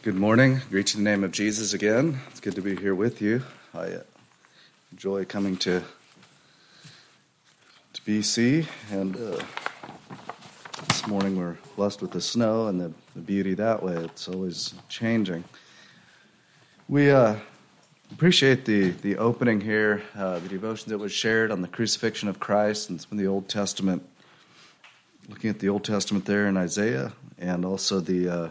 Good morning. Greet you in the name of Jesus again. It's good to be here with you. I uh, enjoy coming to to BC, and uh, this morning we're blessed with the snow and the, the beauty that way. It's always changing. We uh, appreciate the the opening here, uh, the devotion that was shared on the crucifixion of Christ, and from the Old Testament. Looking at the Old Testament there in Isaiah, and also the uh,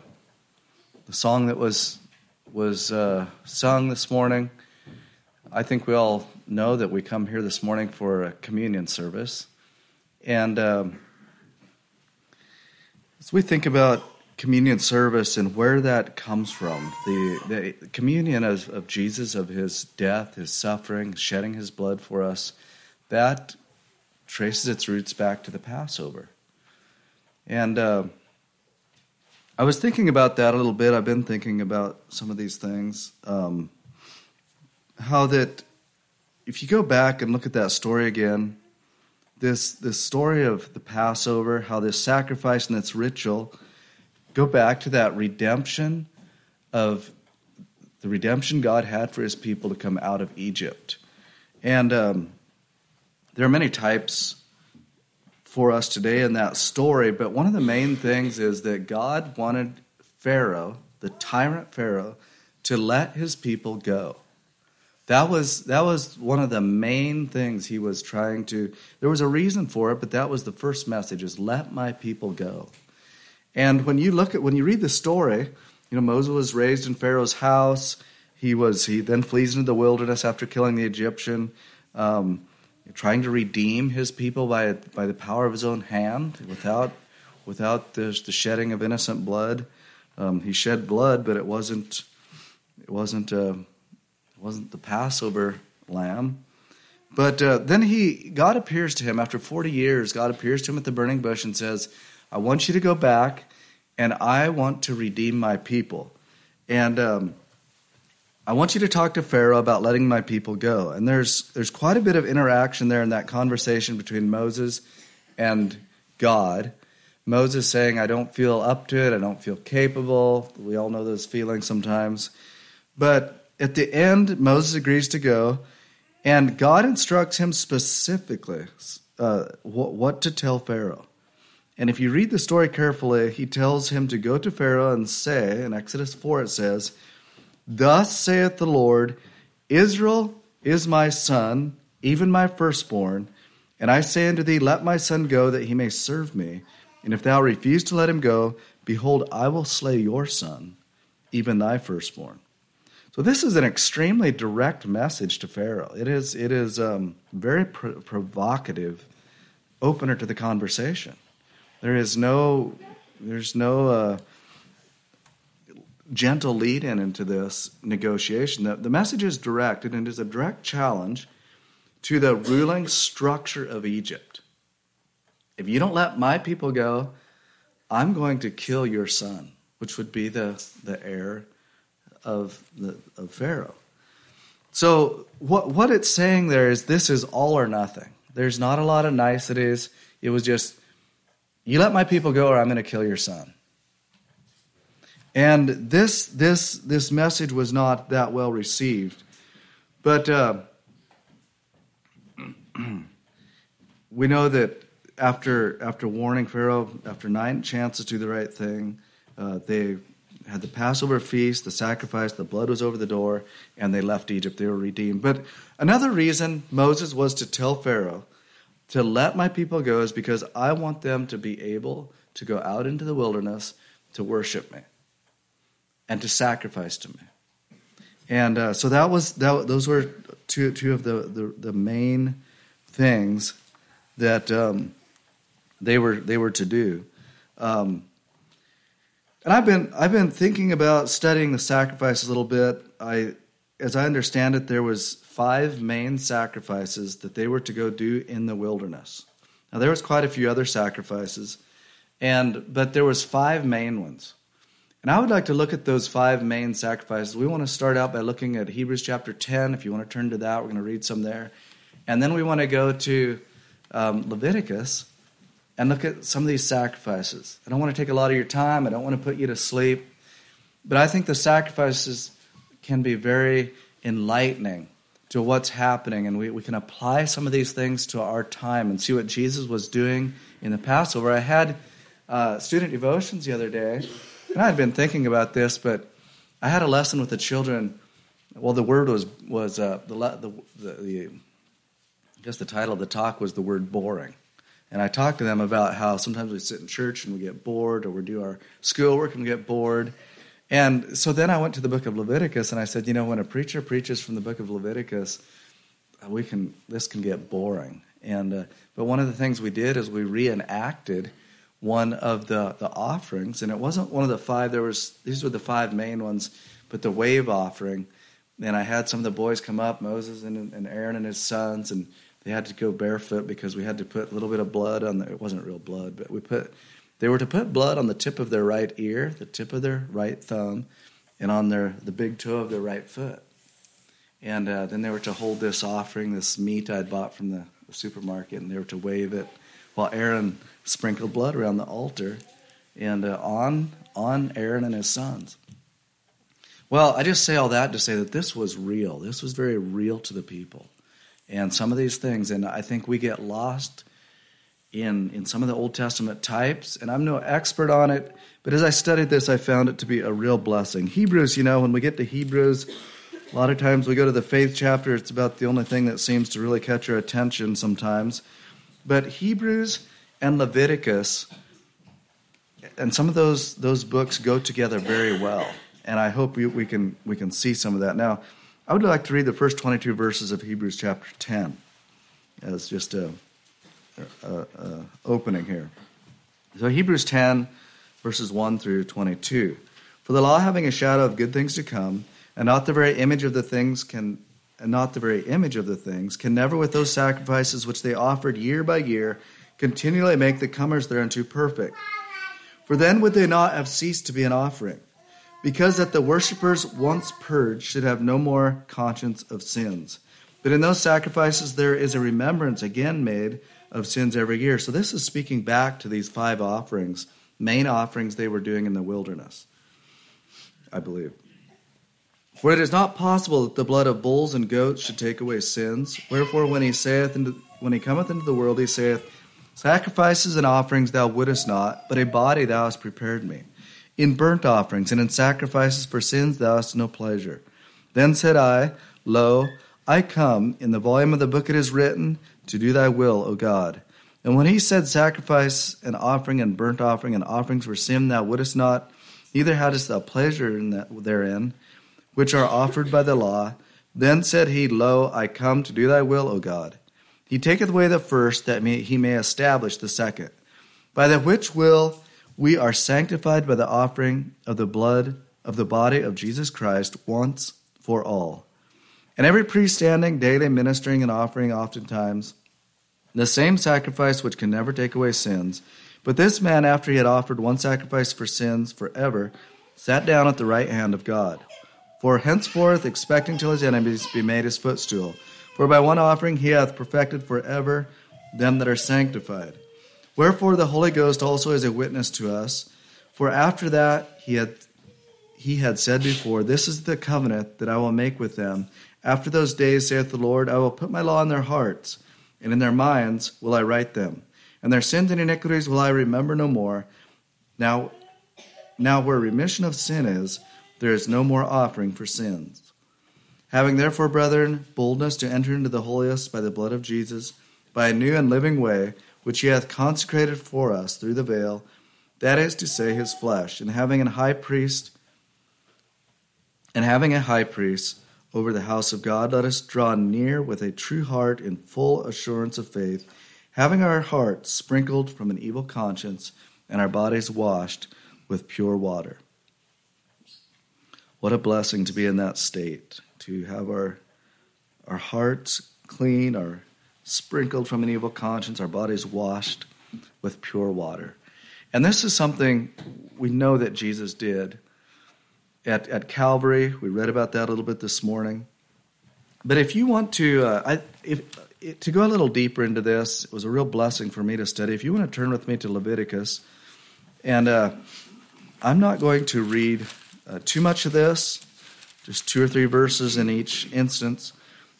the song that was was uh, sung this morning. I think we all know that we come here this morning for a communion service, and um, as we think about communion service and where that comes from, the, the communion of, of Jesus, of His death, His suffering, shedding His blood for us, that traces its roots back to the Passover, and. Uh, I was thinking about that a little bit. I've been thinking about some of these things. Um, how that, if you go back and look at that story again, this this story of the Passover, how this sacrifice and its ritual go back to that redemption of the redemption God had for His people to come out of Egypt, and um, there are many types for us today in that story. But one of the main things is that God wanted Pharaoh, the tyrant Pharaoh, to let his people go. That was that was one of the main things he was trying to. There was a reason for it, but that was the first message: is let my people go. And when you look at when you read the story, you know Moses was raised in Pharaoh's house. He was he then flees into the wilderness after killing the Egyptian. Um, trying to redeem his people by, by the power of his own hand without, without the, the shedding of innocent blood. Um, he shed blood, but it wasn't, it wasn't, uh, it wasn't the Passover lamb. But uh, then he, God appears to him after 40 years. God appears to him at the burning bush and says, I want you to go back and I want to redeem my people. And um, I want you to talk to Pharaoh about letting my people go. And there's there's quite a bit of interaction there in that conversation between Moses and God. Moses saying, I don't feel up to it, I don't feel capable. We all know those feelings sometimes. But at the end, Moses agrees to go, and God instructs him specifically uh, what, what to tell Pharaoh. And if you read the story carefully, he tells him to go to Pharaoh and say, in Exodus 4 it says, Thus saith the Lord Israel is my son, even my firstborn. And I say unto thee, Let my son go, that he may serve me. And if thou refuse to let him go, behold, I will slay your son, even thy firstborn. So this is an extremely direct message to Pharaoh. It is it is um, very provocative opener to the conversation. There is no there's no uh, gentle lead in into this negotiation. The, the message is direct, and it is a direct challenge to the ruling structure of Egypt. If you don't let my people go, I'm going to kill your son, which would be the, the heir of, the, of Pharaoh. So, what, what it's saying there is this is all or nothing. There's not a lot of niceties. It was just, you let my people go, or I'm going to kill your son. And this, this, this message was not that well received. But uh, we know that after, after warning Pharaoh, after nine chances to do the right thing, uh, they had the Passover feast, the sacrifice, the blood was over the door, and they left Egypt. They were redeemed. But another reason Moses was to tell Pharaoh to let my people go is because I want them to be able to go out into the wilderness to worship me and to sacrifice to me. And uh, so that was that, those were two two of the the, the main things that um, they were they were to do. Um, and I've been I've been thinking about studying the sacrifice a little bit. I as I understand it, there was five main sacrifices that they were to go do in the wilderness. Now there was quite a few other sacrifices, and but there was five main ones. And I would like to look at those five main sacrifices. We want to start out by looking at Hebrews chapter 10. If you want to turn to that, we're going to read some there. And then we want to go to um, Leviticus and look at some of these sacrifices. I don't want to take a lot of your time, I don't want to put you to sleep. But I think the sacrifices can be very enlightening to what's happening, and we, we can apply some of these things to our time and see what Jesus was doing in the Passover. I had uh, student devotions the other day, and I had been thinking about this, but I had a lesson with the children. Well, the word was was uh, the, the, the, the I guess the title of the talk was the word boring. And I talked to them about how sometimes we sit in church and we get bored, or we do our schoolwork and we get bored. And so then I went to the book of Leviticus and I said, you know, when a preacher preaches from the book of Leviticus, uh, we can this can get boring. And uh, but one of the things we did is we reenacted one of the the offerings, and it wasn't one of the five. There was these were the five main ones, but the wave offering. And I had some of the boys come up, Moses and, and Aaron and his sons, and they had to go barefoot because we had to put a little bit of blood on the, it wasn't real blood, but we put they were to put blood on the tip of their right ear, the tip of their right thumb, and on their the big toe of their right foot. And uh, then they were to hold this offering, this meat I'd bought from the, the supermarket, and they were to wave it while Aaron sprinkled blood around the altar and uh, on on Aaron and his sons. Well, I just say all that to say that this was real. This was very real to the people. And some of these things, and I think we get lost in, in some of the Old Testament types, and I'm no expert on it, but as I studied this, I found it to be a real blessing. Hebrews, you know, when we get to Hebrews, a lot of times we go to the faith chapter, it's about the only thing that seems to really catch our attention sometimes. But Hebrews and Leviticus, and some of those, those books go together very well. And I hope we, we, can, we can see some of that. Now, I would like to read the first 22 verses of Hebrews chapter 10 as just a uh, uh, opening here. So, Hebrews 10, verses 1 through 22. For the law having a shadow of good things to come, and not the very image of the things can and not the very image of the things, can never with those sacrifices which they offered year by year continually make the comers thereunto perfect. For then would they not have ceased to be an offering, because that the worshippers once purged should have no more conscience of sins. But in those sacrifices there is a remembrance again made of sins every year. So this is speaking back to these five offerings, main offerings they were doing in the wilderness, I believe. For it is not possible that the blood of bulls and goats should take away sins. Wherefore, when he saith, into, when he cometh into the world, he saith, Sacrifices and offerings thou wouldest not, but a body thou hast prepared me. In burnt offerings and in sacrifices for sins thou hast no pleasure. Then said I, Lo, I come. In the volume of the book it is written, to do thy will, O God. And when he said, Sacrifice and offering and burnt offering and offerings for sin thou wouldest not, neither hadst thou pleasure in that, therein, which are offered by the law, then said he, Lo, I come to do thy will, O God. He taketh away the first, that he may establish the second. By the which will we are sanctified by the offering of the blood of the body of Jesus Christ once for all. And every priest standing daily ministering and offering oftentimes the same sacrifice which can never take away sins. But this man, after he had offered one sacrifice for sins forever, sat down at the right hand of God. For henceforth, expecting till his enemies be made his footstool. For by one offering he hath perfected forever them that are sanctified. Wherefore the Holy Ghost also is a witness to us. For after that he had he had said before, This is the covenant that I will make with them. After those days, saith the Lord, I will put my law in their hearts and in their minds will I write them. And their sins and iniquities will I remember no more. Now, now where remission of sin is, there is no more offering for sins. Having therefore, brethren, boldness to enter into the holiest by the blood of Jesus, by a new and living way, which he hath consecrated for us through the veil, that is to say, his flesh, and having a high priest, and having a high priest over the house of God, let us draw near with a true heart in full assurance of faith, having our hearts sprinkled from an evil conscience and our bodies washed with pure water. What a blessing to be in that state, to have our, our hearts clean, our sprinkled from an evil conscience, our bodies washed with pure water. And this is something we know that Jesus did at, at Calvary. We read about that a little bit this morning. But if you want to, uh, I, if, to go a little deeper into this, it was a real blessing for me to study. If you want to turn with me to Leviticus, and uh, I'm not going to read uh, too much of this, just two or three verses in each instance.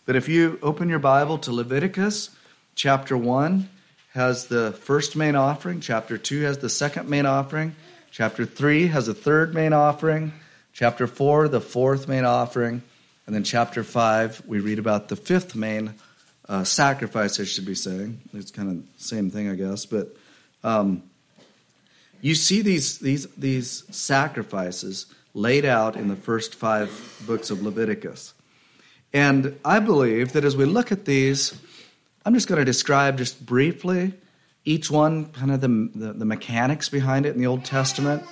But if you open your Bible to Leviticus, chapter 1 has the first main offering, chapter 2 has the second main offering, chapter 3 has the third main offering, chapter 4, the fourth main offering, and then chapter 5, we read about the fifth main uh, sacrifice, I should be saying. It's kind of the same thing, I guess. But um, you see these, these, these sacrifices laid out in the first five books of Leviticus. And I believe that as we look at these, I'm just going to describe just briefly each one, kind of the, the, the mechanics behind it in the Old Testament,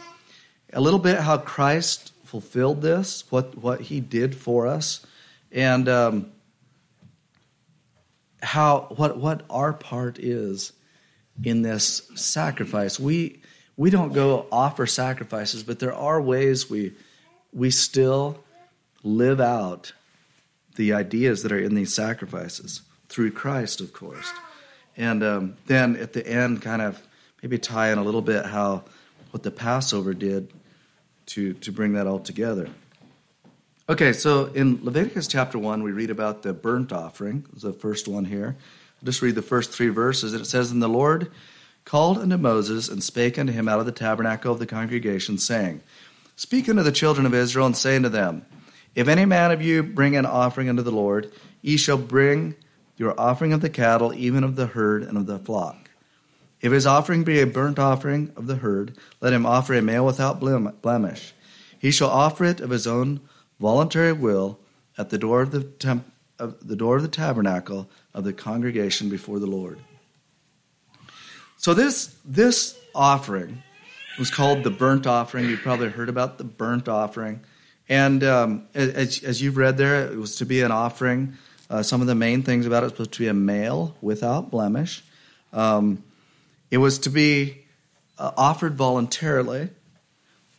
a little bit how Christ fulfilled this, what, what he did for us, and um, how what what our part is in this sacrifice. We we don't go offer sacrifices, but there are ways we we still live out the ideas that are in these sacrifices through Christ, of course. And um, then at the end, kind of maybe tie in a little bit how what the Passover did to to bring that all together. Okay, so in Leviticus chapter 1, we read about the burnt offering. The first one here. I'll just read the first three verses. And it says, And the Lord called unto Moses and spake unto him out of the tabernacle of the congregation, saying, Speak unto the children of Israel, and say unto them, If any man of you bring an offering unto the Lord, ye shall bring your offering of the cattle, even of the herd and of the flock. If his offering be a burnt offering of the herd, let him offer a male without blemish. He shall offer it of his own voluntary will at the door of the, temp- of the door of the tabernacle of the congregation before the Lord. So this this offering was called the burnt offering. You've probably heard about the burnt offering, and um, as, as, you've read there, it was to be an offering. Uh, some of the main things about it was supposed to be a male without blemish. Um, it was to be uh, offered voluntarily,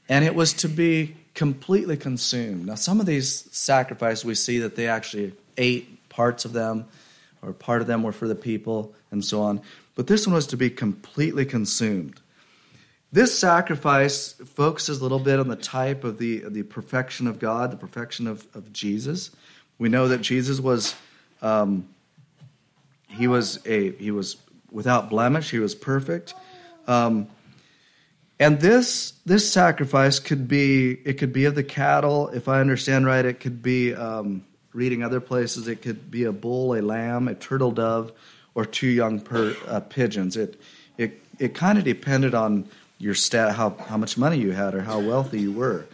and it was to be completely consumed. Now, some of these sacrifices, we see that they actually ate parts of them, or part of them were for the people, and so on. But this one was to be completely consumed. This sacrifice focuses a little bit on the type of the, the perfection of God, the perfection of, of Jesus. We know that Jesus was um, he was a he was without blemish. He was perfect. Um, and this this sacrifice could be it could be of the cattle, if I understand right. It could be um, reading other places. It could be a bull, a lamb, a turtle dove, or two young per, uh, pigeons. It it it kind of depended on your stat, how how much money you had, or how wealthy you were.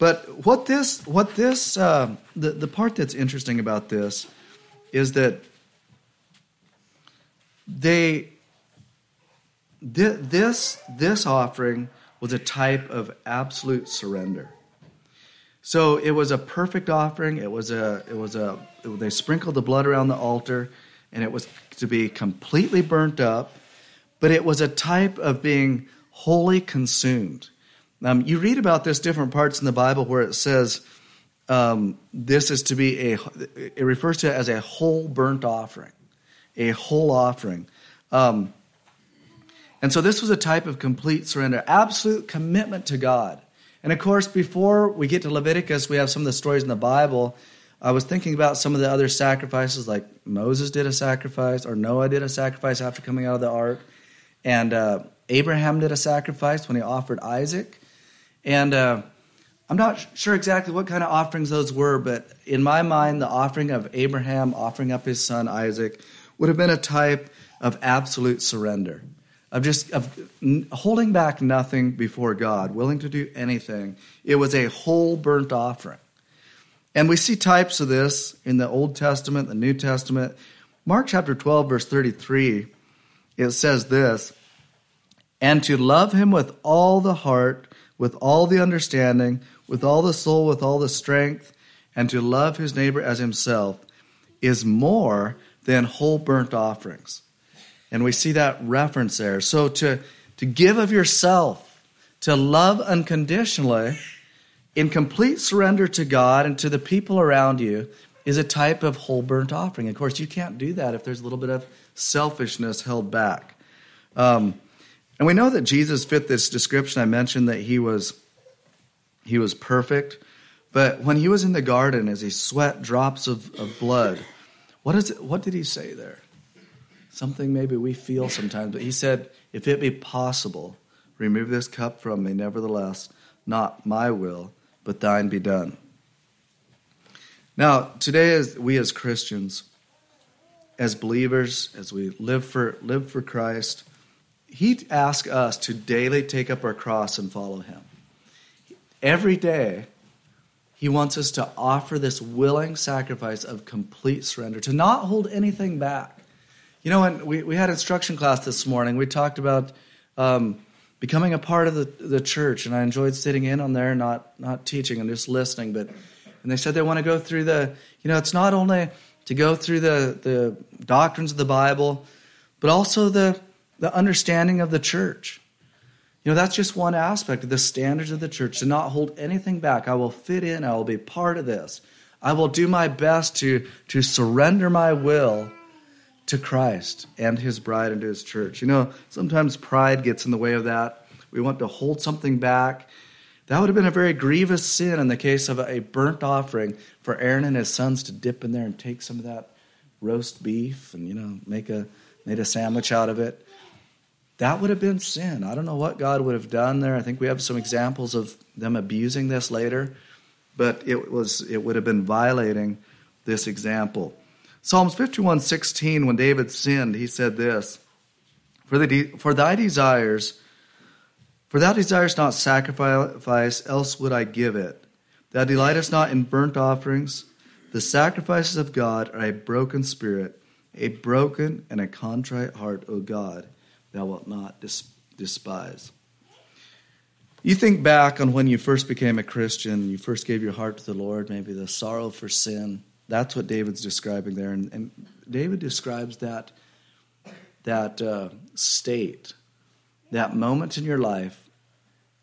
But what this what this uh, the the part that's interesting about this is that they this, this offering was a type of absolute surrender. So it was a perfect offering. It was a, it was a, it, they sprinkled the blood around the altar, and it was to be completely burnt up, but it was a type of being wholly consumed. Um, you read about this different parts in the Bible where it says um, this is to be a, it refers to it as a whole burnt offering, a whole offering. Um, and so this was a type of complete surrender, absolute commitment to God. And of course, before we get to Leviticus, we have some of the stories in the Bible. I was thinking about some of the other sacrifices, like Moses did a sacrifice, or Noah did a sacrifice after coming out of the ark, and uh, Abraham did a sacrifice when he offered Isaac. And uh, I'm not sure exactly what kind of offerings those were, but in my mind, the offering of Abraham offering up his son Isaac would have been a type of absolute surrender of just of holding back nothing before God, willing to do anything. It was a whole burnt offering. And we see types of this in the Old Testament, the New Testament. Mark chapter 12, verse 33, it says this And to love him with all the heart, with all the understanding, with all the soul, with all the strength, and to love his neighbor as himself is more than whole burnt offerings. And we see that reference there. So to, to give of yourself, to love unconditionally, in complete surrender to God and to the people around you, is a type of whole burnt offering. Of course, you can't do that if there's a little bit of selfishness held back. Um, and we know that Jesus fit this description. I mentioned that he was He was perfect. But when he was in the garden, as he sweat drops of, of blood, what, is it, what did he say there? Something maybe we feel sometimes, but he said, If it be possible, remove this cup from me. Nevertheless, not my will, but thine be done. Now, today, as we as Christians, as believers, as we live for live for Christ, He asks us to daily take up our cross and follow Him. Every day, He wants us to offer this willing sacrifice of complete surrender, to not hold anything back. You know, when we, we had instruction class this morning, we talked about um, becoming a part of the, the church, and I enjoyed sitting in on there, not not teaching and just listening, but and they said they want to go through the, you know, it's not only to go through the, the doctrines of the Bible, but also the, the understanding of the church. You know, that's just one aspect of the standards of the church to not hold anything back. I will fit in, I will be part of this. I will do my best to, to surrender my will to Christ and his bride and to his church. You know, sometimes pride gets in the way of that. We want to hold something back. That would have been a very grievous sin in the case of a burnt offering for Aaron and his sons to dip in there and take some of that roast beef and, you know, make a, made a sandwich out of it. That would have been sin. I don't know what God would have done there. I think we have some examples of them abusing this later, but it was it would have been violating this example. Psalms 51:16 when David sinned, he said this, "For the for thy desires for thou desirest not sacrifice, else would I give it. Thou delightest not in burnt offerings. The sacrifices of God are a broken spirit, a broken and a contrite heart, O God, thou wilt not despise. You think back on when you first became a Christian, you first gave your heart to the Lord, maybe the sorrow for sin. That's what David's describing there. And, and David describes that, that uh, state, that moment in your life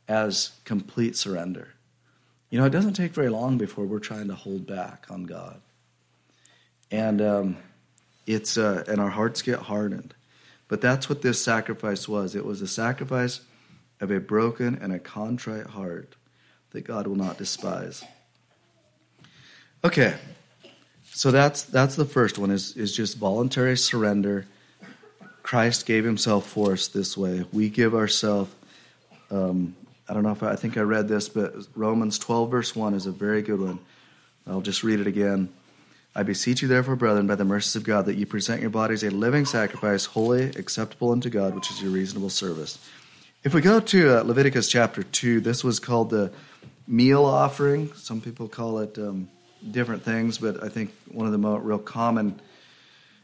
as complete surrender. You know, it doesn't take very long before we're trying to hold back on God, and um, it's uh, and our hearts get hardened. But that's what this sacrifice was. It was a sacrifice of a broken and a contrite heart that God will not despise. Okay, so that's that's the first one is is just voluntary surrender. Christ gave Himself for us this way. We give ourselves um, I don't know if I, I think I read this, but Romans 12, verse 1 is a very good one. I'll just read it again. I beseech you, therefore, brethren, by the mercies of God, that you present your bodies a living sacrifice, holy, acceptable unto God, which is your reasonable service. If we go to uh, Leviticus chapter 2, this was called the meal offering. Some people call it um, different things, but I think one of the more real common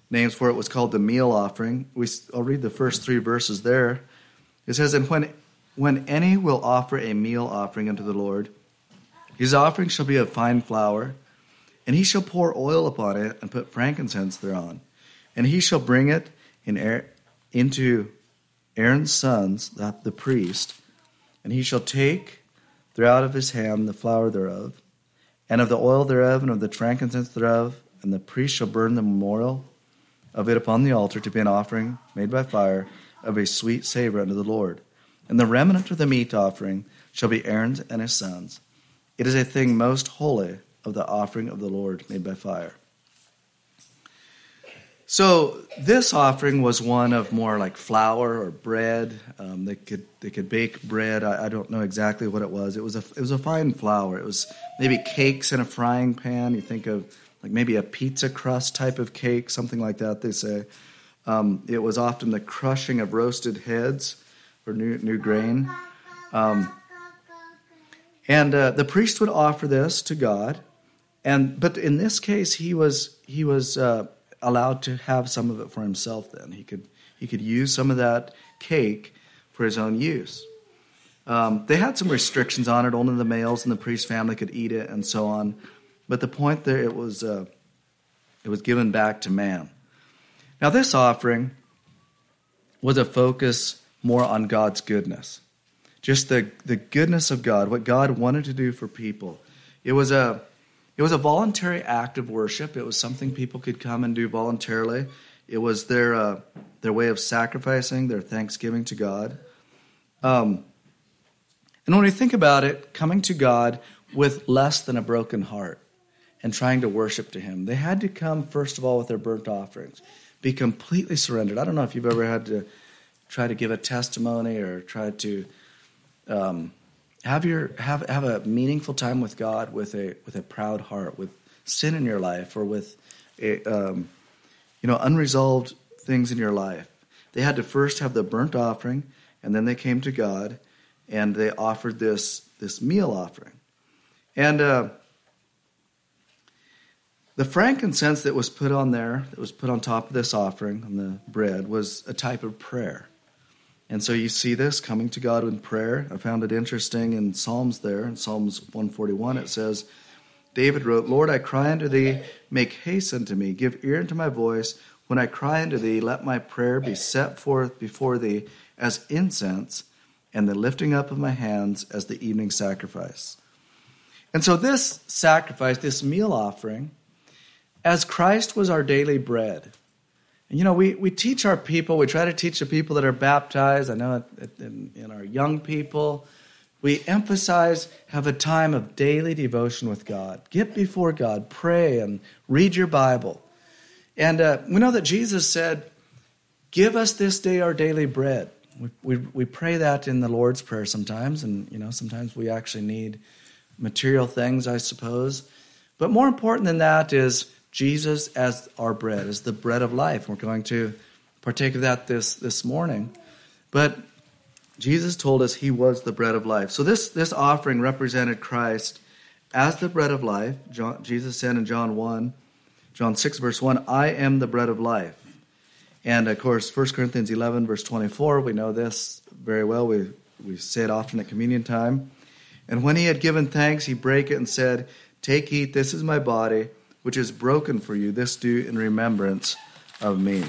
names for it was called the meal offering. We, I'll read the first three verses there. It says, And when when any will offer a meal offering unto the Lord, his offering shall be of fine flour, and he shall pour oil upon it and put frankincense thereon. And he shall bring it in into Aaron's sons, the priest, and he shall take throughout of his hand the flour thereof, and of the oil thereof, and of the frankincense thereof, and the priest shall burn the memorial of it upon the altar to be an offering made by fire of a sweet savor unto the Lord. And the remnant of the meat offering shall be Aaron's and his sons. It is a thing most holy of the offering of the Lord made by fire. So this offering was one of more like flour or bread. Um, they could they could bake bread. I, I, don't know exactly what it was. It was a it was a fine flour. It was maybe cakes in a frying pan. You think of like maybe a pizza crust type of cake, something like that. They say um, it was often the crushing of roasted heads or new, new grain. Um, and uh, the priest would offer this to God, and but in this case, he was he was uh, allowed to have some of it for himself. Then he could he could use some of that cake for his own use. Um, they had some restrictions on it; only the males in the priest's family could eat it, and so on. But the point there, it was uh, it was given back to man. Now, this offering was a focus more on God's goodness. Just the, the goodness of God, what God wanted to do for people. It was a it was a voluntary act of worship. It was something people could come and do voluntarily. It was their uh, their way of sacrificing their thanksgiving to God. Um, And when we think about it, coming to God with less than a broken heart and trying to worship to Him, they had to come, first of all, with their burnt offerings, be completely surrendered. I don't know if you've ever had to try to give a testimony or try to. Um, have your have have a meaningful time with God with a with a proud heart, with sin in your life, or with a, um, you know unresolved things in your life. They had to first have the burnt offering, and then they came to God, and they offered this this meal offering, and uh, the frankincense that was put on there, that was put on top of this offering on the bread, was a type of prayer. And so you see this coming to God in prayer. I found it interesting in Psalms there, in Psalms 141, it says, David wrote, Lord, I cry unto thee, make haste unto me, give ear unto my voice. When I cry unto thee, let my prayer be set forth before thee as incense, and the lifting up of my hands as the evening sacrifice. And so, this sacrifice, this meal offering, as Christ was our daily bread, you know, we, we teach our people, we try to teach the people that are baptized. I know in, in our young people, we emphasize have a time of daily devotion with God. Get before God, pray, and read your Bible. And uh, we know that Jesus said, Give us this day our daily bread. We, we, we pray that in the Lord's Prayer sometimes, and you know, sometimes we actually need material things, I suppose. But more important than that is Jesus as our bread, as the bread of life. We're going to partake of that this, this morning. But Jesus told us he was the bread of life. So this, this offering represented Christ as the bread of life. John, Jesus said in John 1, John 6, verse 1, I am the bread of life. And of course, 1 Corinthians 11, verse 24, we know this very well. We, we say it often at communion time. And when he had given thanks, he brake it and said, Take, eat, this is my body which is broken for you. This do in remembrance of me.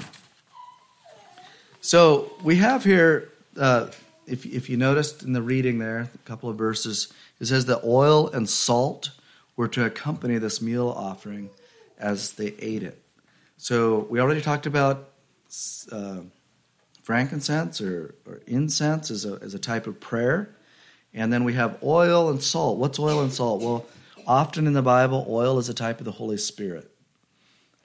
So we have here, uh, if, if you noticed in the reading there, a couple of verses, it says that oil and salt were to accompany this meal offering as they ate it. So we already talked about uh, frankincense or, or incense as a, as a type of prayer. And then we have oil and salt. What's oil and salt? Well, Often in the Bible, oil is a type of the Holy Spirit.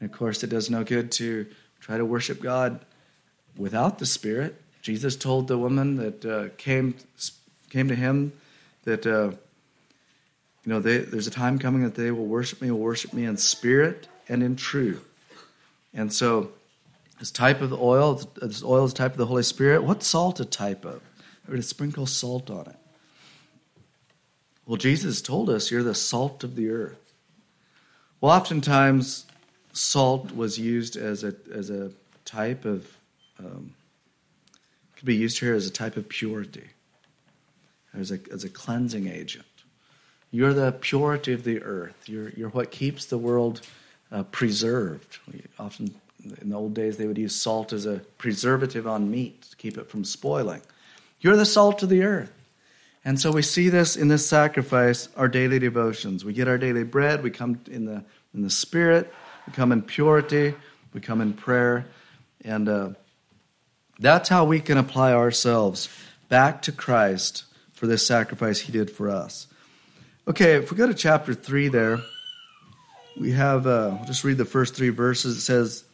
And of course, it does no good to try to worship God without the Spirit. Jesus told the woman that uh, came came to him that uh, you know they, there's a time coming that they will worship me, will worship me in spirit and in truth. And so, this type of oil, this oil is type of the Holy Spirit. What's salt a type of? We're to sprinkle salt on it. Well, Jesus told us you're the salt of the earth. Well, oftentimes, salt was used as a, as a type of, um, could be used here as a type of purity, as a, as a cleansing agent. You're the purity of the earth. You're, you're what keeps the world uh, preserved. Often, in the old days, they would use salt as a preservative on meat to keep it from spoiling. You're the salt of the earth. And so we see this in this sacrifice, our daily devotions. We get our daily bread, we come in the, in the Spirit, we come in purity, we come in prayer. And uh, that's how we can apply ourselves back to Christ for this sacrifice he did for us. Okay, if we go to chapter 3 there, we have, uh, will just read the first three verses. It says,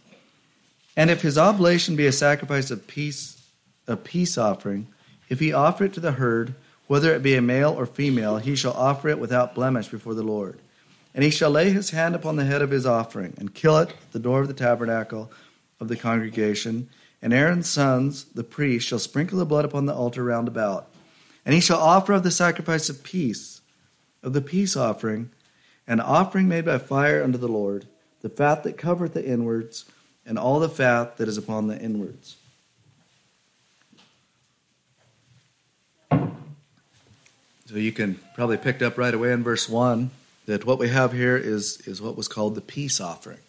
And if his oblation be a sacrifice of peace, a peace offering, if he offer it to the herd, whether it be a male or female, he shall offer it without blemish before the Lord. And he shall lay his hand upon the head of his offering, and kill it at the door of the tabernacle of the congregation. And Aaron's sons, the priests, shall sprinkle the blood upon the altar round about. And he shall offer of the sacrifice of peace, of the peace offering, an offering made by fire unto the Lord, the fat that covereth the inwards, and all the fat that is upon the inwards. So you can probably picked up right away in verse 1 that what we have here is, is what was called the peace offering.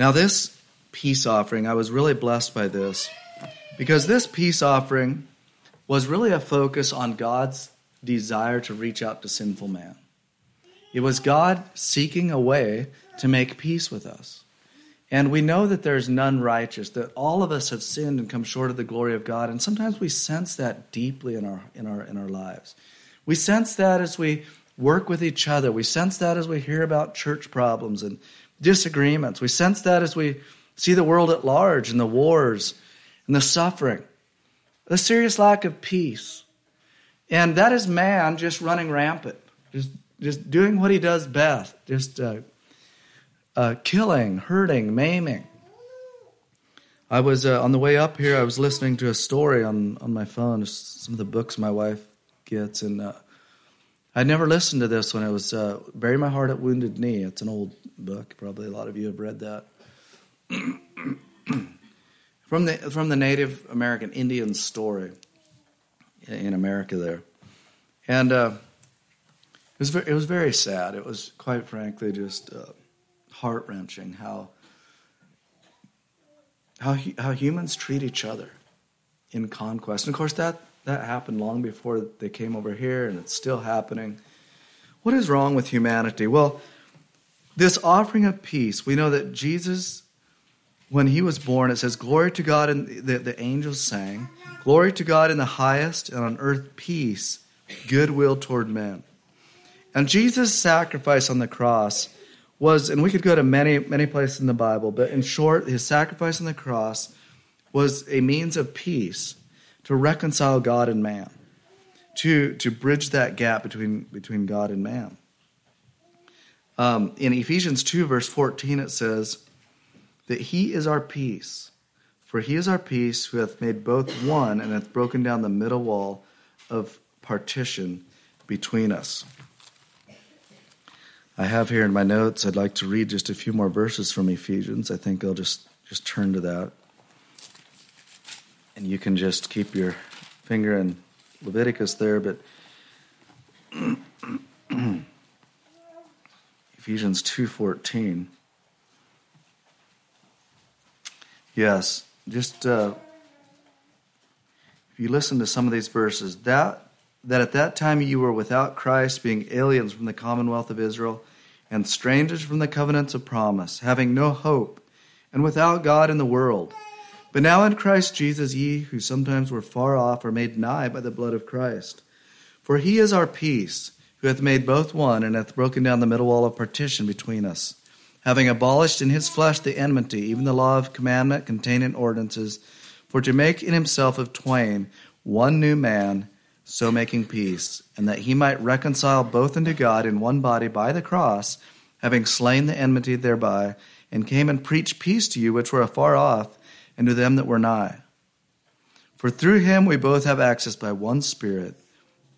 Now, this peace offering, I was really blessed by this because this peace offering was really a focus on God's desire to reach out to sinful man. It was God seeking a way to make peace with us. And we know that there's none righteous, that all of us have sinned and come short of the glory of God. And sometimes we sense that deeply in our, in our, in our lives. We sense that as we work with each other. We sense that as we hear about church problems and disagreements. We sense that as we see the world at large and the wars and the suffering, the serious lack of peace. And that is man just running rampant, just, just doing what he does best, just uh, uh, killing, hurting, maiming. I was uh, on the way up here. I was listening to a story on on my phone, some of the books my wife gets, and uh, I'd never listened to this one. It was uh, "Bury My Heart at Wounded Knee." It's an old book. Probably a lot of you have read that. from the from the Native American Indian story in America there, and uh, it was very, it was very sad. It was quite frankly just uh, heart wrenching how how how humans treat each other in conquest. And of course, that that happened long before they came over here, and it's still happening. What is wrong with humanity? Well, this offering of peace, we know that Jesus, when he was born, it says, Glory to God, and the, the angels sang, Glory to God in the highest, and on earth peace, goodwill toward men. And Jesus' sacrifice on the cross was, and we could go to many, many places in the Bible, but in short, his sacrifice on the cross was a means of peace to reconcile God and man, to, to bridge that gap between, between God and man. Um, in Ephesians 2, verse 14, it says that he is our peace. For he is our peace who hath made both one and hath broken down the middle wall of partition between us. I have here in my notes, I'd like to read just a few more verses from Ephesians. I think I'll just, just turn to that. And you can just keep your finger in Leviticus there, but Ephesians 2:14. Yes, just uh, if you listen to some of these verses, that that at that time you were without Christ, being aliens from the commonwealth of Israel, and strangers from the covenants of promise, having no hope, and without God in the world. But now in Christ Jesus, ye who sometimes were far off are made nigh by the blood of Christ. For he is our peace, who hath made both one, and hath broken down the middle wall of partition between us, having abolished in his flesh the enmity, even the law of commandment contained in ordinances, for to make in himself of twain one new man so making peace, and that he might reconcile both unto God in one body by the cross, having slain the enmity thereby, and came and preached peace to you which were afar off, and to them that were nigh. For through him we both have access by one Spirit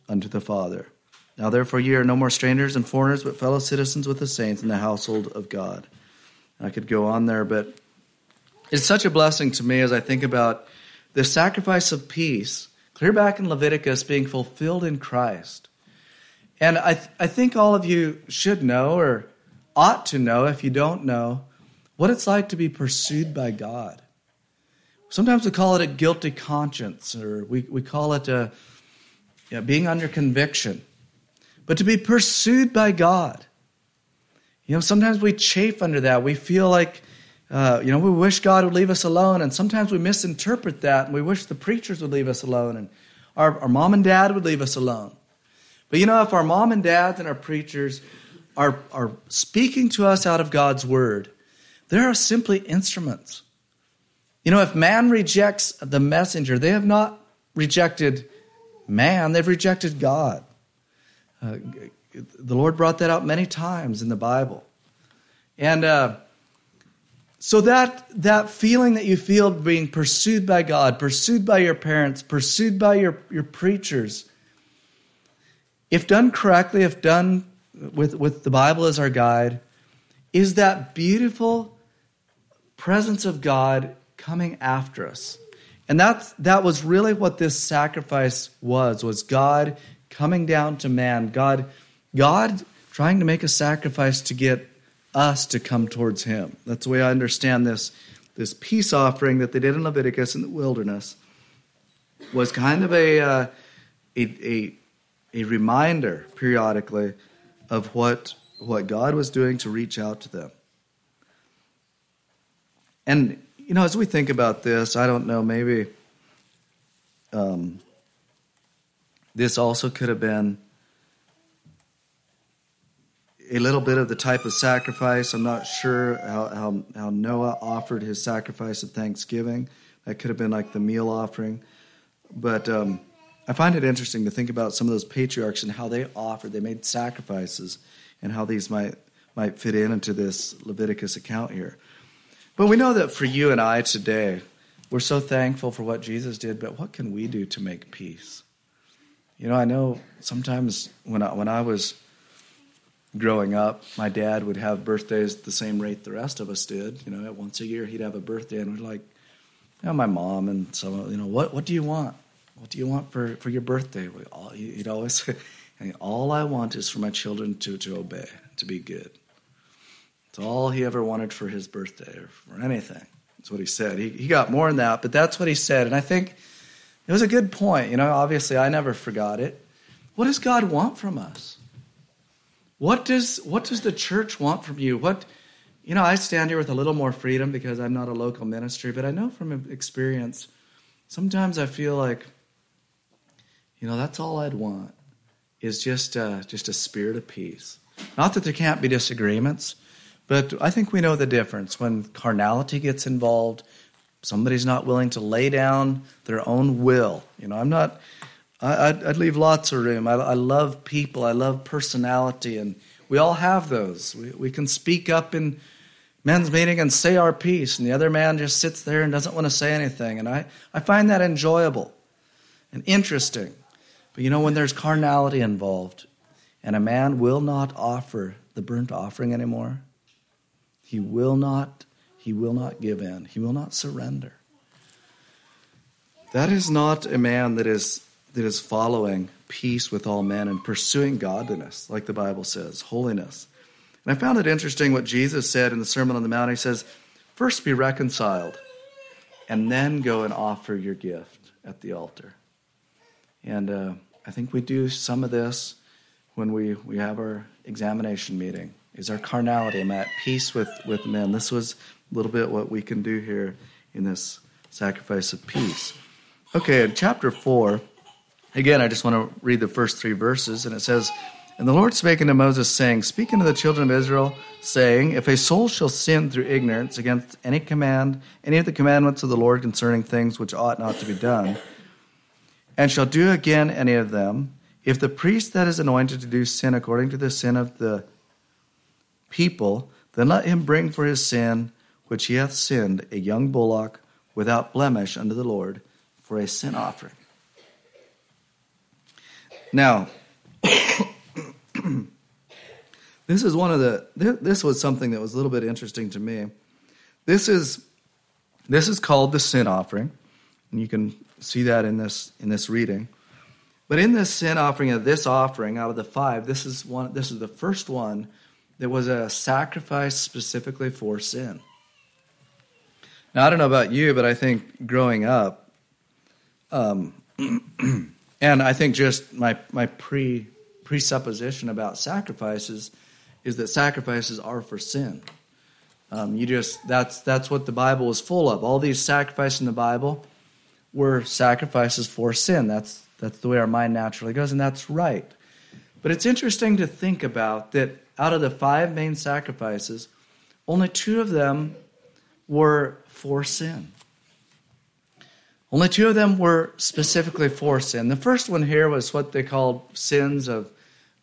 unto the Father. Now therefore ye are no more strangers and foreigners, but fellow citizens with the saints in the household of God. I could go on there, but it's such a blessing to me as I think about the sacrifice of peace clear back in Leviticus, being fulfilled in Christ. And I, th- I think all of you should know, or ought to know if you don't know, what it's like to be pursued by God. Sometimes we call it a guilty conscience, or we, we call it a, you know, being under conviction. But to be pursued by God, you know, sometimes we chafe under that. We feel like uh, you know, we wish God would leave us alone, and sometimes we misinterpret that, and we wish the preachers would leave us alone, and our, our mom and dad would leave us alone. But you know, if our mom and dads and our preachers are, are speaking to us out of God's word, they are simply instruments. You know, if man rejects the messenger, they have not rejected man, they've rejected God. Uh, the Lord brought that out many times in the Bible. And, uh, so that that feeling that you feel being pursued by God, pursued by your parents, pursued by your, your preachers, if done correctly, if done with, with the Bible as our guide, is that beautiful presence of God coming after us. And that's, that was really what this sacrifice was, was God coming down to man, God, God trying to make a sacrifice to get us to come towards him. That's the way I understand this, this peace offering that they did in Leviticus in the wilderness was kind of a, uh, a, a, a reminder periodically of what, what God was doing to reach out to them. and you know, as we think about this, I don't know, maybe um, this also could have been a little bit of the type of sacrifice. I'm not sure how, how, how, Noah offered his sacrifice of thanksgiving. That could have been like the meal offering. But um, I find it interesting to think about some of those patriarchs and how they offered, they made sacrifices, and how these might, might fit in into this Leviticus account here. But we know that for you and I today, we're so thankful for what Jesus did, but what can we do to make peace? You know, I know sometimes when I, when I was growing up, my dad would have birthdays at the same rate the rest of us did. You know, once a year he'd have a birthday, and we're like, you know, my mom and some, you know, what what do you want? What do you want for, for your birthday? We all, he'd always say, all I want is for my children to, to obey, to be good. It's all he ever wanted for his birthday or for anything. That's what he said. He, he got more than that, but that's what he said. And I think it was a good point. You know, obviously, I never forgot it. What does God want from us? What does, what does the church want from you? What, you know, I stand here with a little more freedom because I'm not a local ministry, but I know from experience, sometimes I feel like, you know, that's all I'd want is just, uh, just a spirit of peace. Not that there can't be disagreements, but I think we know the difference when carnality gets involved. Somebody's not willing to lay down their own will. You know, I'm not. I, would I'd leave lots of room. I, I, love people. I love personality, and we all have those. We, we can speak up in men's meeting and say our piece, and the other man just sits there and doesn't want to say anything. And I, I find that enjoyable and interesting. But you know, when there's carnality involved, and a man will not offer the burnt offering anymore, he will not, he will not give in. He will not surrender. That is not a man that is that is following peace with all men and pursuing godliness, like the Bible says, holiness. And I found it interesting what Jesus said in the Sermon on the Mount. He says, First be reconciled, and then go and offer your gift at the altar. And uh, I think we do some of this when we, we have our examination meeting is our carnality. I'm at peace with, with men. This was a little bit what we can do here in this sacrifice of peace. Okay, in chapter 4, again, I just want to read the first three verses, and it says, And the Lord spake unto Moses, saying, Speak unto the children of Israel, saying, If a soul shall sin through ignorance against any command, any of the commandments of the Lord concerning things which ought not to be done, and shall do again any of them, if the priest that is anointed to do sin according to the sin of the people, then let him bring for his sin which he hath sinned a young bullock without blemish unto the Lord for a sin offering. Now, this is one of the this was something that was a little bit interesting to me. This is this is called the sin offering, and you can see that in this in this reading. But in this sin offering of this offering out of the five, this is one this is the first one that was a sacrifice specifically for sin. Now, I don't know about you, but I think growing up, um, and I think just my, my pre, presupposition about sacrifices is that sacrifices are for sin. Um, you just that's that's what the Bible is full of. All these sacrifices in the Bible were sacrifices for sin. That's that's the way our mind naturally goes, and that's right. But it's interesting to think about that out of the five main sacrifices, only two of them were for sin. Only two of them were specifically for sin. The first one here was what they called sins of,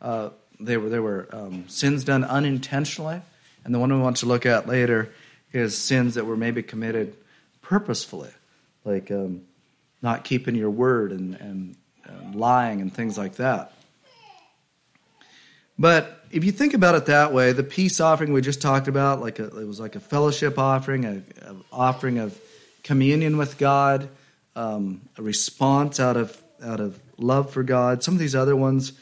uh, they were, they were um, sins done unintentionally. And the one we want to look at later is sins that were maybe committed purposefully, like um, not keeping your word and, and uh, lying and things like that. But if you think about it that way, the peace offering we just talked about, like a, it was like a fellowship offering, an offering of communion with God, um, a response out of out of love for God. Some of these other ones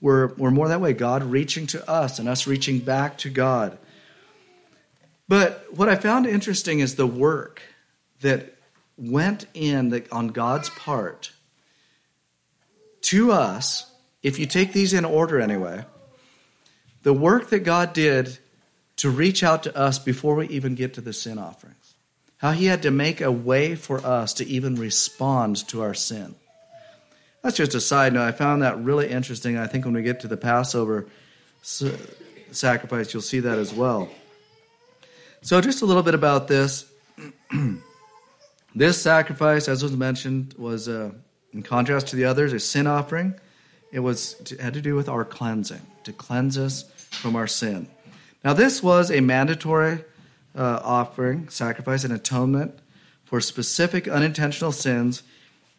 were were more that way, God reaching to us and us reaching back to God. But what I found interesting is the work that went in on God's part to us. If you take these in order anyway the work that God did to reach out to us before we even get to the sin offerings. How he had to make a way for us to even respond to our sin. That's just a side note. I found that really interesting. I think when we get to the Passover sacrifice, you'll see that as well. So, just a little bit about this. this sacrifice, as was mentioned, was uh, in contrast to the others, a sin offering. It was it had to do with our cleansing, to cleanse us from our sin. Now, this was a mandatory uh, offering, sacrifice, and atonement for specific unintentional sins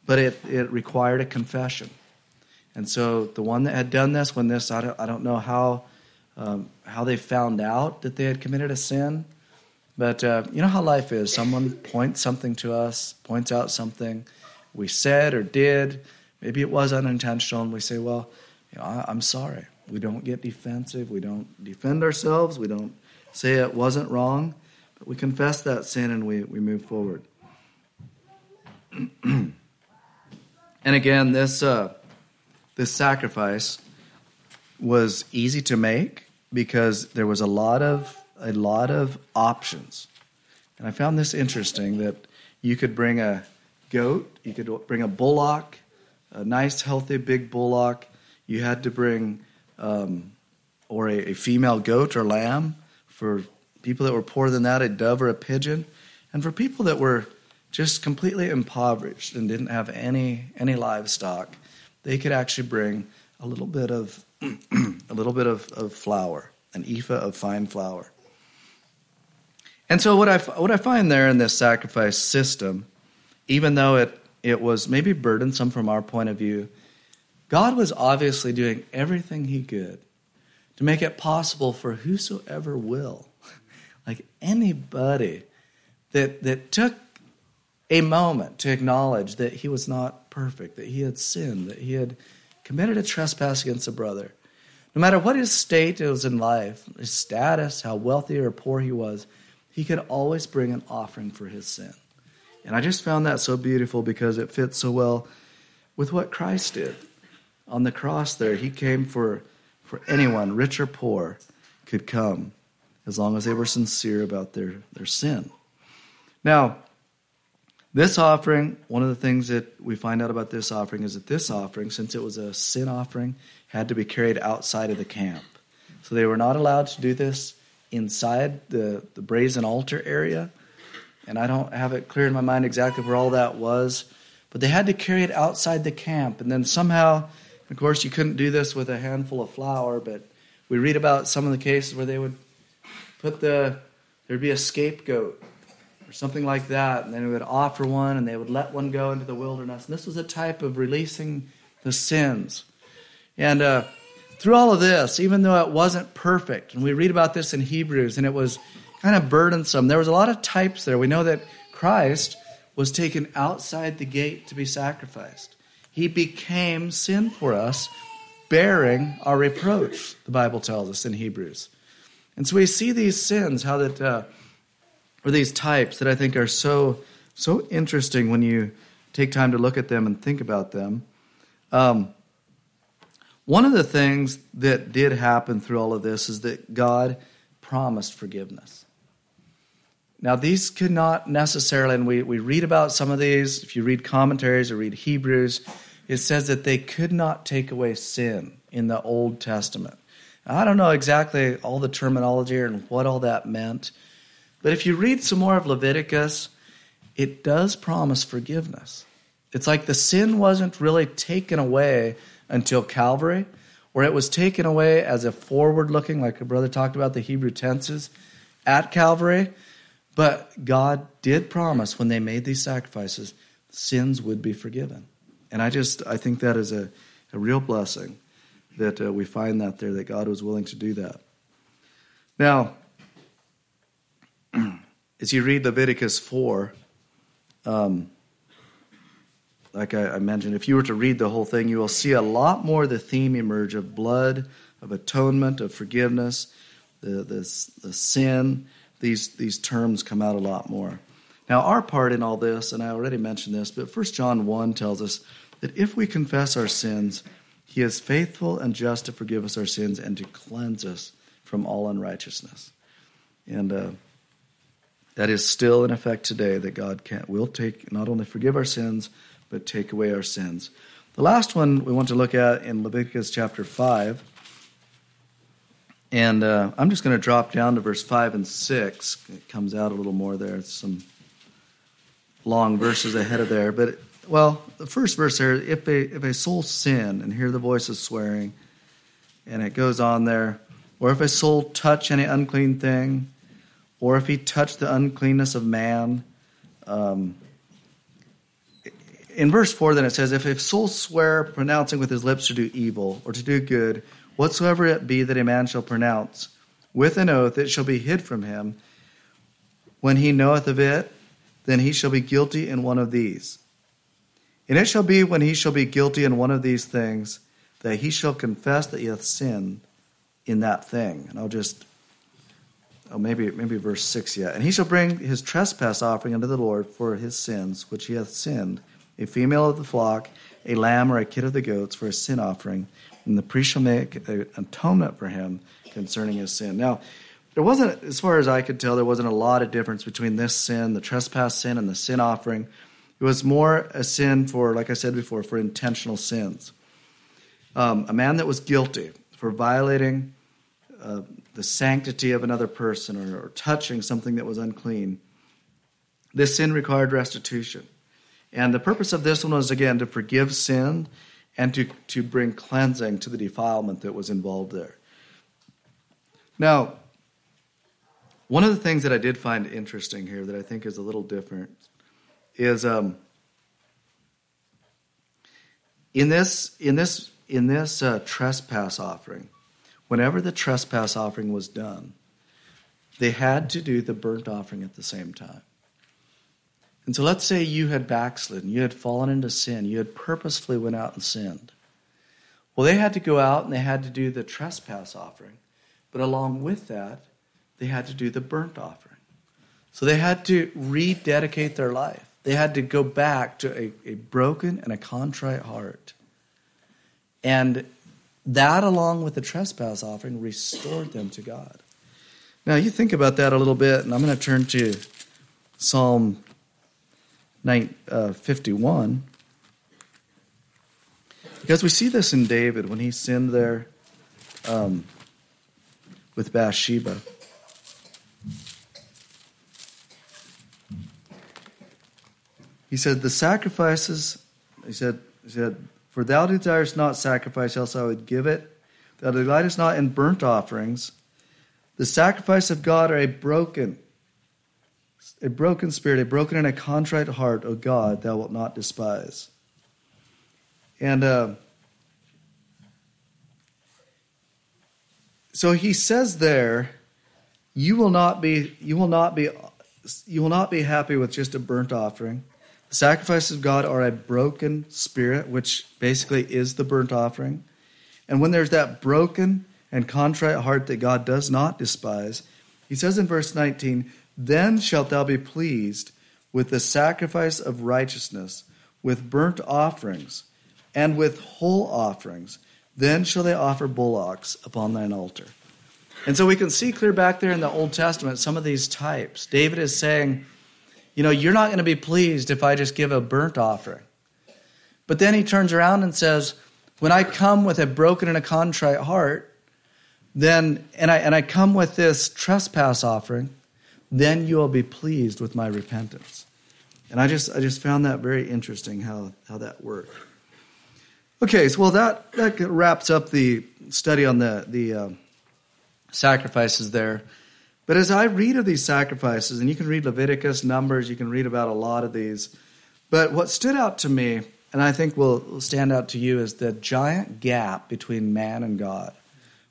but it, it required a confession. And so the one that had done this, when this, I don't, I don't know how, um, how they found out that they had committed a sin, but uh, you know how life is. Someone points something to us, points out something we said or did. Maybe it was unintentional, and we say, well, you know, I, I'm sorry. We don't get defensive. We don't defend ourselves. We don't say it wasn't wrong. But we confess that sin and we, we move forward. And again, this uh, this sacrifice was easy to make because there was a lot of a lot of options. And I found this interesting that you could bring a goat, you could bring a bullock, a nice, healthy, big bullock. You had to bring um, or a, a female goat or lamb for people that were poorer than that, a dove or a pigeon, and for people that were just completely impoverished and didn't have any any livestock, they could actually bring a little bit of a little bit of, of flour, an ephah of fine flour. And so what I what I find there in this sacrifice system, even though it it was maybe burdensome from our point of view, God was obviously doing everything He could to make it possible for whosoever will, like anybody that that took a moment to acknowledge that he was not perfect, that he had sinned, that he had committed a trespass against a brother. No matter what his state was in life, his status, how wealthy or poor he was, he could always bring an offering for his sin. And I just found that so beautiful because it fits so well with what Christ did. On the cross there, he came for, for anyone, rich or poor, could come as long as they were sincere about their, their sin. Now, this offering, one of the things that we find out about this offering is that this offering, since it was a sin offering, had to be carried outside of the camp. So they were not allowed to do this inside the, the brazen altar area. And I don't have it clear in my mind exactly where all that was, but they had to carry it outside the camp. And then somehow, of course, you couldn't do this with a handful of flour, but we read about some of the cases where they would put the, there'd be a scapegoat or something like that. And then we would offer one and they would let one go into the wilderness. And this was a type of releasing the sins. And uh, through all of this, even though it wasn't perfect, and we read about this in Hebrews, and it was kind of burdensome, there was a lot of types there. We know that Christ was taken outside the gate to be sacrificed. He became sin for us, bearing our reproach, the Bible tells us in Hebrews. And so we see these sins, how that. Uh, or these types that I think are so so interesting when you take time to look at them and think about them. Um, one of the things that did happen through all of this is that God promised forgiveness. Now, these could not necessarily, and we, we read about some of these, if you read commentaries or read Hebrews, it says that they could not take away sin in the Old Testament. I don't know exactly all the terminology and what all that meant, but if you read some more of Leviticus, it does promise forgiveness. It's like the sin wasn't really taken away until Calvary, or it was taken away as a forward looking, like a brother talked about the Hebrew tenses at Calvary. But God did promise when they made these sacrifices, sins would be forgiven. And I just, I think that is a, a real blessing that uh, we find that there, that God was willing to do that. Now, as you read Leviticus 4, um, like I, I, mentioned, if you were to read the whole thing, you will see a lot more the theme emerge of blood, of atonement, of forgiveness, the, the, the sin. These, these terms come out a lot more. Now, our part in all this, and I already mentioned this, but 1 John 1 tells us that if we confess our sins, he is faithful and just to forgive us our sins and to cleanse us from all unrighteousness. And uh, that is still in effect today that God can will take not only forgive our sins but take away our sins. The last one we want to look at in Leviticus chapter 5 and uh, I'm just going to drop down to verse 5 and 6. It comes out a little more there. It's some long verses ahead of there. But, well, the first verse there if a, if a soul sin and hear the voice of swearing, and it goes on there, or if a soul touch any unclean thing, or if he touch the uncleanness of man. Um, in verse 4, then it says, If a soul swear, pronouncing with his lips to do evil or to do good, whatsoever it be that a man shall pronounce, with an oath it shall be hid from him. When he knoweth of it, then he shall be guilty in one of these. And it shall be when he shall be guilty in one of these things that he shall confess that he hath sinned in that thing. And I'll just, oh, maybe, maybe verse 6 yet. And he shall bring his trespass offering unto the Lord for his sins, which he hath sinned, a female of the flock, a lamb or a kid of the goats for a sin offering and the priest shall make atonement for him concerning his sin. Now, there wasn't, as far as I could tell, there wasn't a lot of difference between this sin, the trespass sin, and the sin offering. It was more a sin for, like I said before, for intentional sins. Um, a man that was guilty for violating uh, the sanctity of another person or, or touching something that was unclean, this sin required restitution. And the purpose of this one was, again, to forgive sin and to, to bring cleansing to the defilement that was involved there. Now, one of the things that I did find interesting here that I think is a little different is um, in this in this in this uh, trespass offering, whenever the trespass offering was done, they had to do the burnt offering at the same time. And so let's say you had backslidden, you had fallen into sin, you had purposefully went out and sinned. Well, they had to go out and they had to do the trespass offering. But along with that, they had to do the burnt offering. So they had to rededicate their life. They had to go back to a, a broken and a contrite heart. And that, along with the trespass offering, restored them to God. Now, you think about that a little bit, and I'm going to turn to Psalm 51. Because we see this in David when he sinned there um, with Bathsheba. He said, The sacrifices, he said, he said, For thou desirest not sacrifice, else I would give it. Thou delightest not in burnt offerings. The sacrifice of God are a broken a broken spirit, a broken and a contrite heart, O God, thou wilt not despise. And uh, so he says there, you will not be, you will not be, you will not be happy with just a burnt offering. The sacrifices of God are a broken spirit, which basically is the burnt offering. And when there's that broken and contrite heart that God does not despise, he says in verse 19, then shalt thou be pleased with the sacrifice of righteousness, with burnt offerings, and with whole offerings. Then shall they offer bullocks upon thine altar. And so we can see clear back there in the Old Testament some of these types. David is saying, you know, you're not going to be pleased if I just give a burnt offering. But then he turns around and says, when I come with a broken and a contrite heart, then and I and I come with this trespass offering, then you will be pleased with my repentance. And I just I just found that very interesting how, how that worked. Okay, so well that that wraps up the study on the the uh, sacrifices there. But as I read of these sacrifices, and you can read Leviticus, Numbers, you can read about a lot of these. But what stood out to me, and I think will stand out to you, is the giant gap between man and God.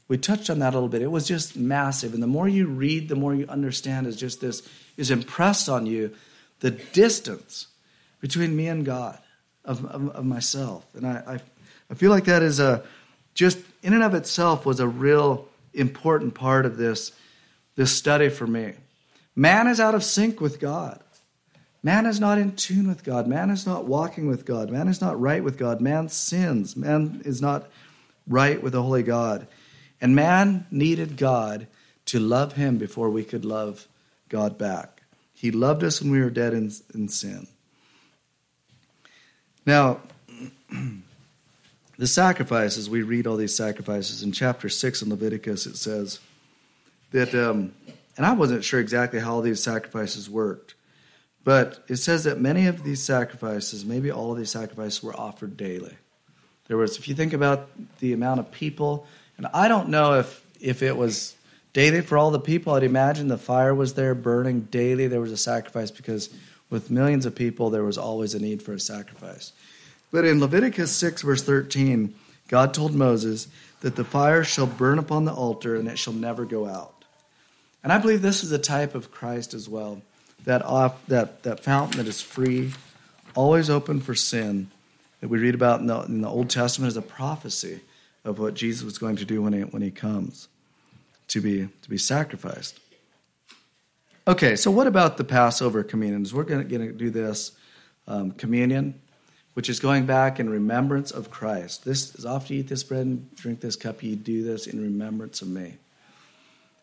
We touched on that a little bit. It was just massive. And the more you read, the more you understand is just this is impressed on you the distance between me and God, of, of, of myself. And I, I, I, feel like that is a just in and of itself was a real important part of this, this study for me. Man is out of sync with God. Man is not in tune with God. Man is not walking with God. Man is not right with God. Man sins. Man is not right with the Holy God. And man needed God to love him before we could love God back. He loved us when we were dead in, in sin. Now, the sacrifices, we read all these sacrifices. In chapter 6 in Leviticus, it says that, um, and I wasn't sure exactly how all these sacrifices worked, but it says that many of these sacrifices, maybe all of these sacrifices, were offered daily. There was, if you think about the amount of people, and I don't know if, if it was daily for all the people, I'd imagine the fire was there burning daily. There was a sacrifice because with millions of people, there was always a need for a sacrifice. But in Leviticus 6, verse 13, God told Moses that the fire shall burn upon the altar and it shall never go out. And I believe this is a type of Christ as well. That, off, that, that fountain that is free, always open for sin, that we read about in the, in the Old Testament as a prophecy of what Jesus was going to do when he, when he comes to be, to be sacrificed. Okay, so what about the Passover communions? We're going to do this um, communion, which is going back in remembrance of Christ. This is after you eat this bread and drink this cup, you do this in remembrance of me.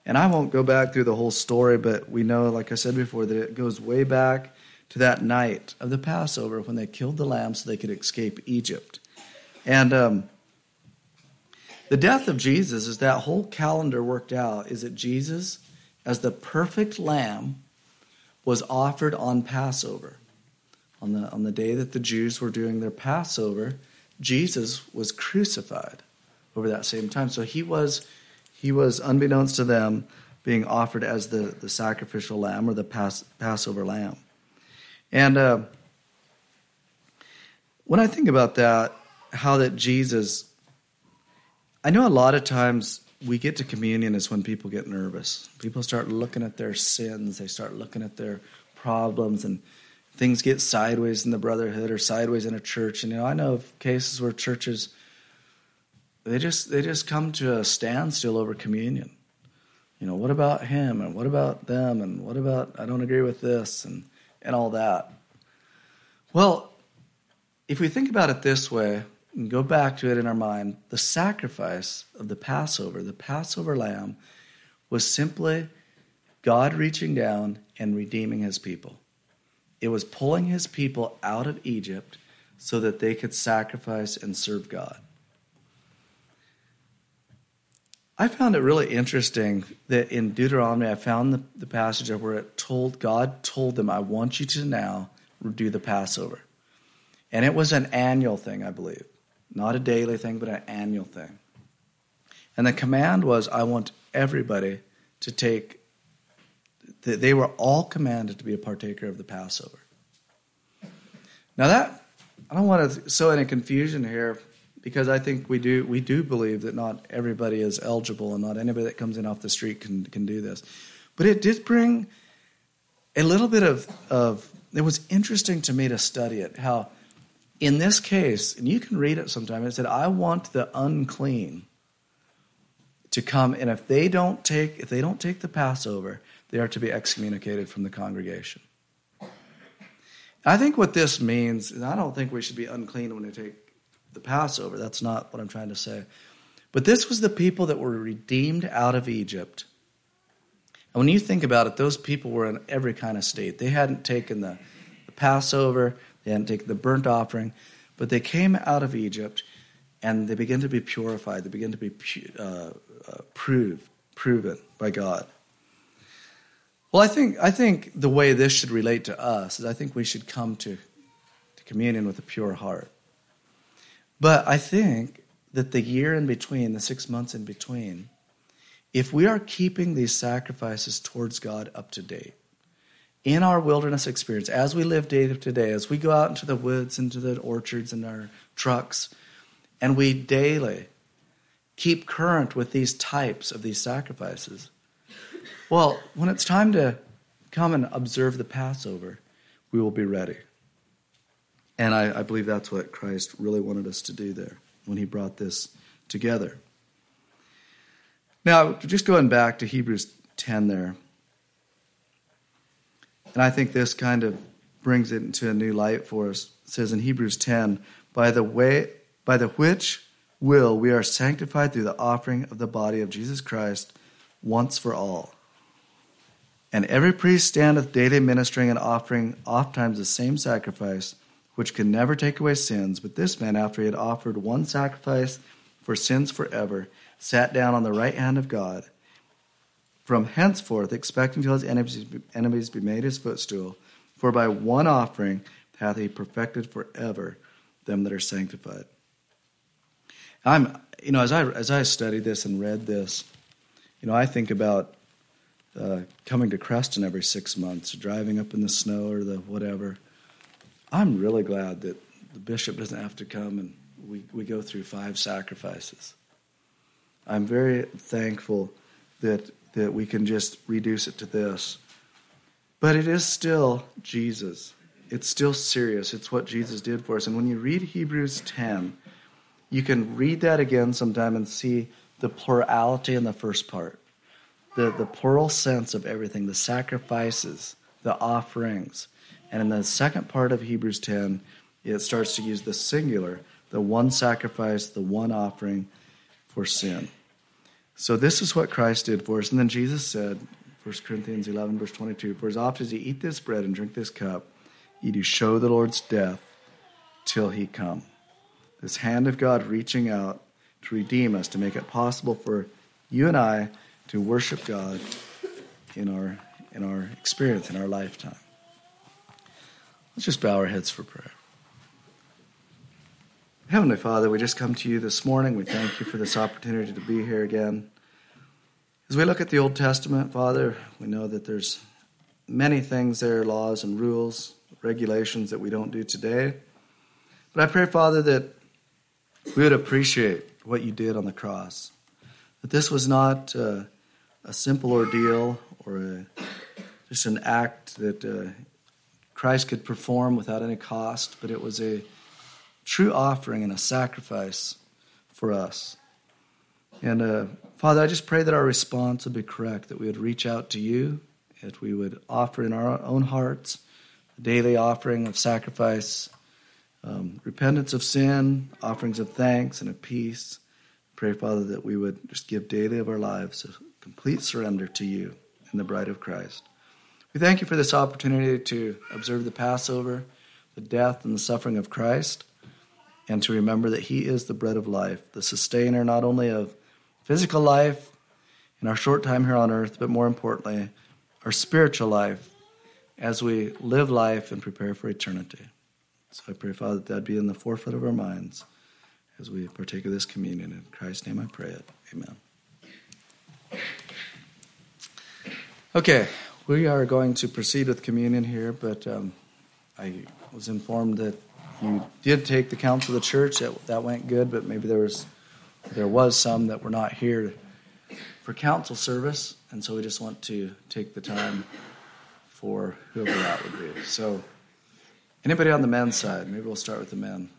And I won't go back through the whole story, but we know, like I said before, that it goes way back to that night of the Passover when they killed the lamb so they could escape Egypt. And um, the death of Jesus is that whole calendar worked out is that Jesus, as the perfect lamb, was offered on Passover. On the, on the day that the Jews were doing their Passover, Jesus was crucified over that same time. So he was he was, unbeknownst to them, being offered as the, the sacrificial lamb or the Pas- Passover lamb. And uh, when I think about that, how that Jesus, I know a lot of times we get to communion is when people get nervous. People start looking at their sins, they start looking at their problems, and things get sideways in the brotherhood or sideways in a church. And you know, I know of cases where churches they just they just come to a standstill over communion. You know, what about him and what about them and what about I don't agree with this and and all that. Well, if we think about it this way and go back to it in our mind, the sacrifice of the Passover, the Passover lamb, was simply God reaching down and redeeming his people. It was pulling his people out of Egypt so that they could sacrifice and serve God. I found it really interesting that in Deuteronomy, I found the, the passage where it told God told them, "I want you to now do the Passover," and it was an annual thing, I believe, not a daily thing, but an annual thing. And the command was, "I want everybody to take." They were all commanded to be a partaker of the Passover. Now that I don't want to sow any confusion here because I think we do we do believe that not everybody is eligible and not anybody that comes in off the street can can do this. But it did bring a little bit of of it was interesting to me to study it how in this case and you can read it sometime it said I want the unclean to come and if they don't take if they don't take the Passover they are to be excommunicated from the congregation. I think what this means, and I don't think we should be unclean when we take the Passover. That's not what I'm trying to say. But this was the people that were redeemed out of Egypt. And when you think about it, those people were in every kind of state. They hadn't taken the, the Passover, hadn't taken the burnt offering, but they came out of Egypt and they began to be purified. They began to be uh, uh, proved, proven by God. Well, I think, I think the way this should relate to us is I think we should come to, to communion with a pure heart. But I think that the year in between, the six months in between, if we are keeping these sacrifices towards God up to date, in our wilderness experience, as we live day to day, as we go out into the woods, into the orchards, and our trucks, and we daily keep current with these types of these sacrifices, well, when it's time to come and observe the Passover, we will be ready. And I, I believe that's what Christ really wanted us to do there when he brought this together. Now, just going back to Hebrews 10 there, and I think this kind of brings it into a new light for us. It says in Hebrews 10, by the way, by the which will we are sanctified through the offering of the body of Jesus Christ once for all. And every priest standeth daily ministering and offering oftentimes the same sacrifice, which can never take away sins. But this man, after he had offered one sacrifice for sins forever, sat down on the right hand of God. From henceforth, expecting till his enemies, be made his footstool, for by one offering hath he perfected forever them that are sanctified. I'm, you know, as I as I studied this and read this, you know, I think about uh, coming to Creston every six months, driving up in the snow or the whatever. I'm really glad that the bishop doesn't have to come and we, we go through five sacrifices. I'm very thankful that that we can just reduce it to this. But it is still Jesus. It's still serious. It's what Jesus did for us. And when you read Hebrews 10, you can read that again sometime and see the plurality in the first part the, the plural sense of everything, the sacrifices, the offerings. And in the second part of Hebrews 10, it starts to use the singular, the one sacrifice, the one offering for sin. So this is what Christ did for us. And then Jesus said, 1 Corinthians 11, verse 22, For as often as you eat this bread and drink this cup, you do show the Lord's death till he come. This hand of God reaching out to redeem us, to make it possible for you and I to worship God in our in our experience in our lifetime. Let's just bow our heads for prayer. Heavenly Father, we just come to you this morning. We thank you for this opportunity to be here again. As we look at the Old Testament, Father, we know that there's many things there, laws and rules, regulations that we don't do today. But I pray, Father, that we would appreciate what you did on the cross. That this was not uh, a simple ordeal or a, just an act that uh, Christ could perform without any cost, but it was a true offering and a sacrifice for us. And uh, Father, I just pray that our response would be correct, that we would reach out to you, that we would offer in our own hearts a daily offering of sacrifice, um, repentance of sin, offerings of thanks and of peace. Pray, Father, that we would just give daily of our lives a complete surrender to you and the bride of Christ. We thank you for this opportunity to observe the Passover, the death and the suffering of Christ, and to remember that He is the bread of life, the sustainer not only of physical life in our short time here on earth, but more importantly, our spiritual life as we live life and prepare for eternity. So I pray, Father, that that be in the forefront of our minds as we partake of this communion. In Christ's name I pray it. Amen. Okay, we are going to proceed with communion here, but um, I was informed that you did take the counsel of the church. That, that went good, but maybe there was there was some that were not here for council service, and so we just want to take the time for whoever that would be. So, anybody on the men's side? Maybe we'll start with the men.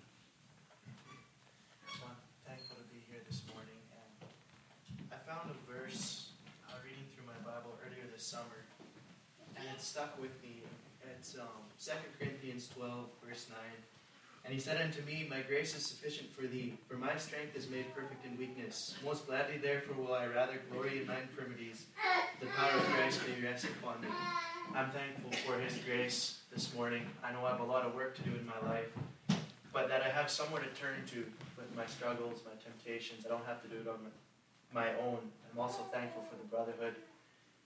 Well I'm thankful to be here this morning and I found a verse reading through my Bible earlier this summer, and um, he said unto me, My grace is sufficient for thee, for my strength is made perfect in weakness. Most gladly, therefore, will I rather glory in my infirmities, the power of Christ may rest upon me. I'm thankful for his grace this morning. I know I have a lot of work to do in my life, but that I have somewhere to turn to with my struggles, my temptations. I don't have to do it on my own. I'm also thankful for the brotherhood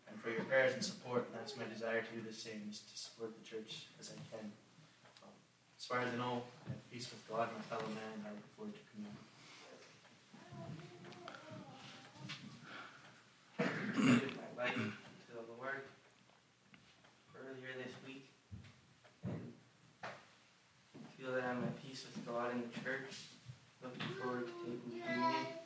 and for your prayers and support. And that's my desire to do the same, is to support the church as I can. As far as I know, I have peace with God, and my fellow man, and I look forward to communion. my life to the Lord earlier this week and feel that I'm at peace with God in the church. Looking forward to taking communion.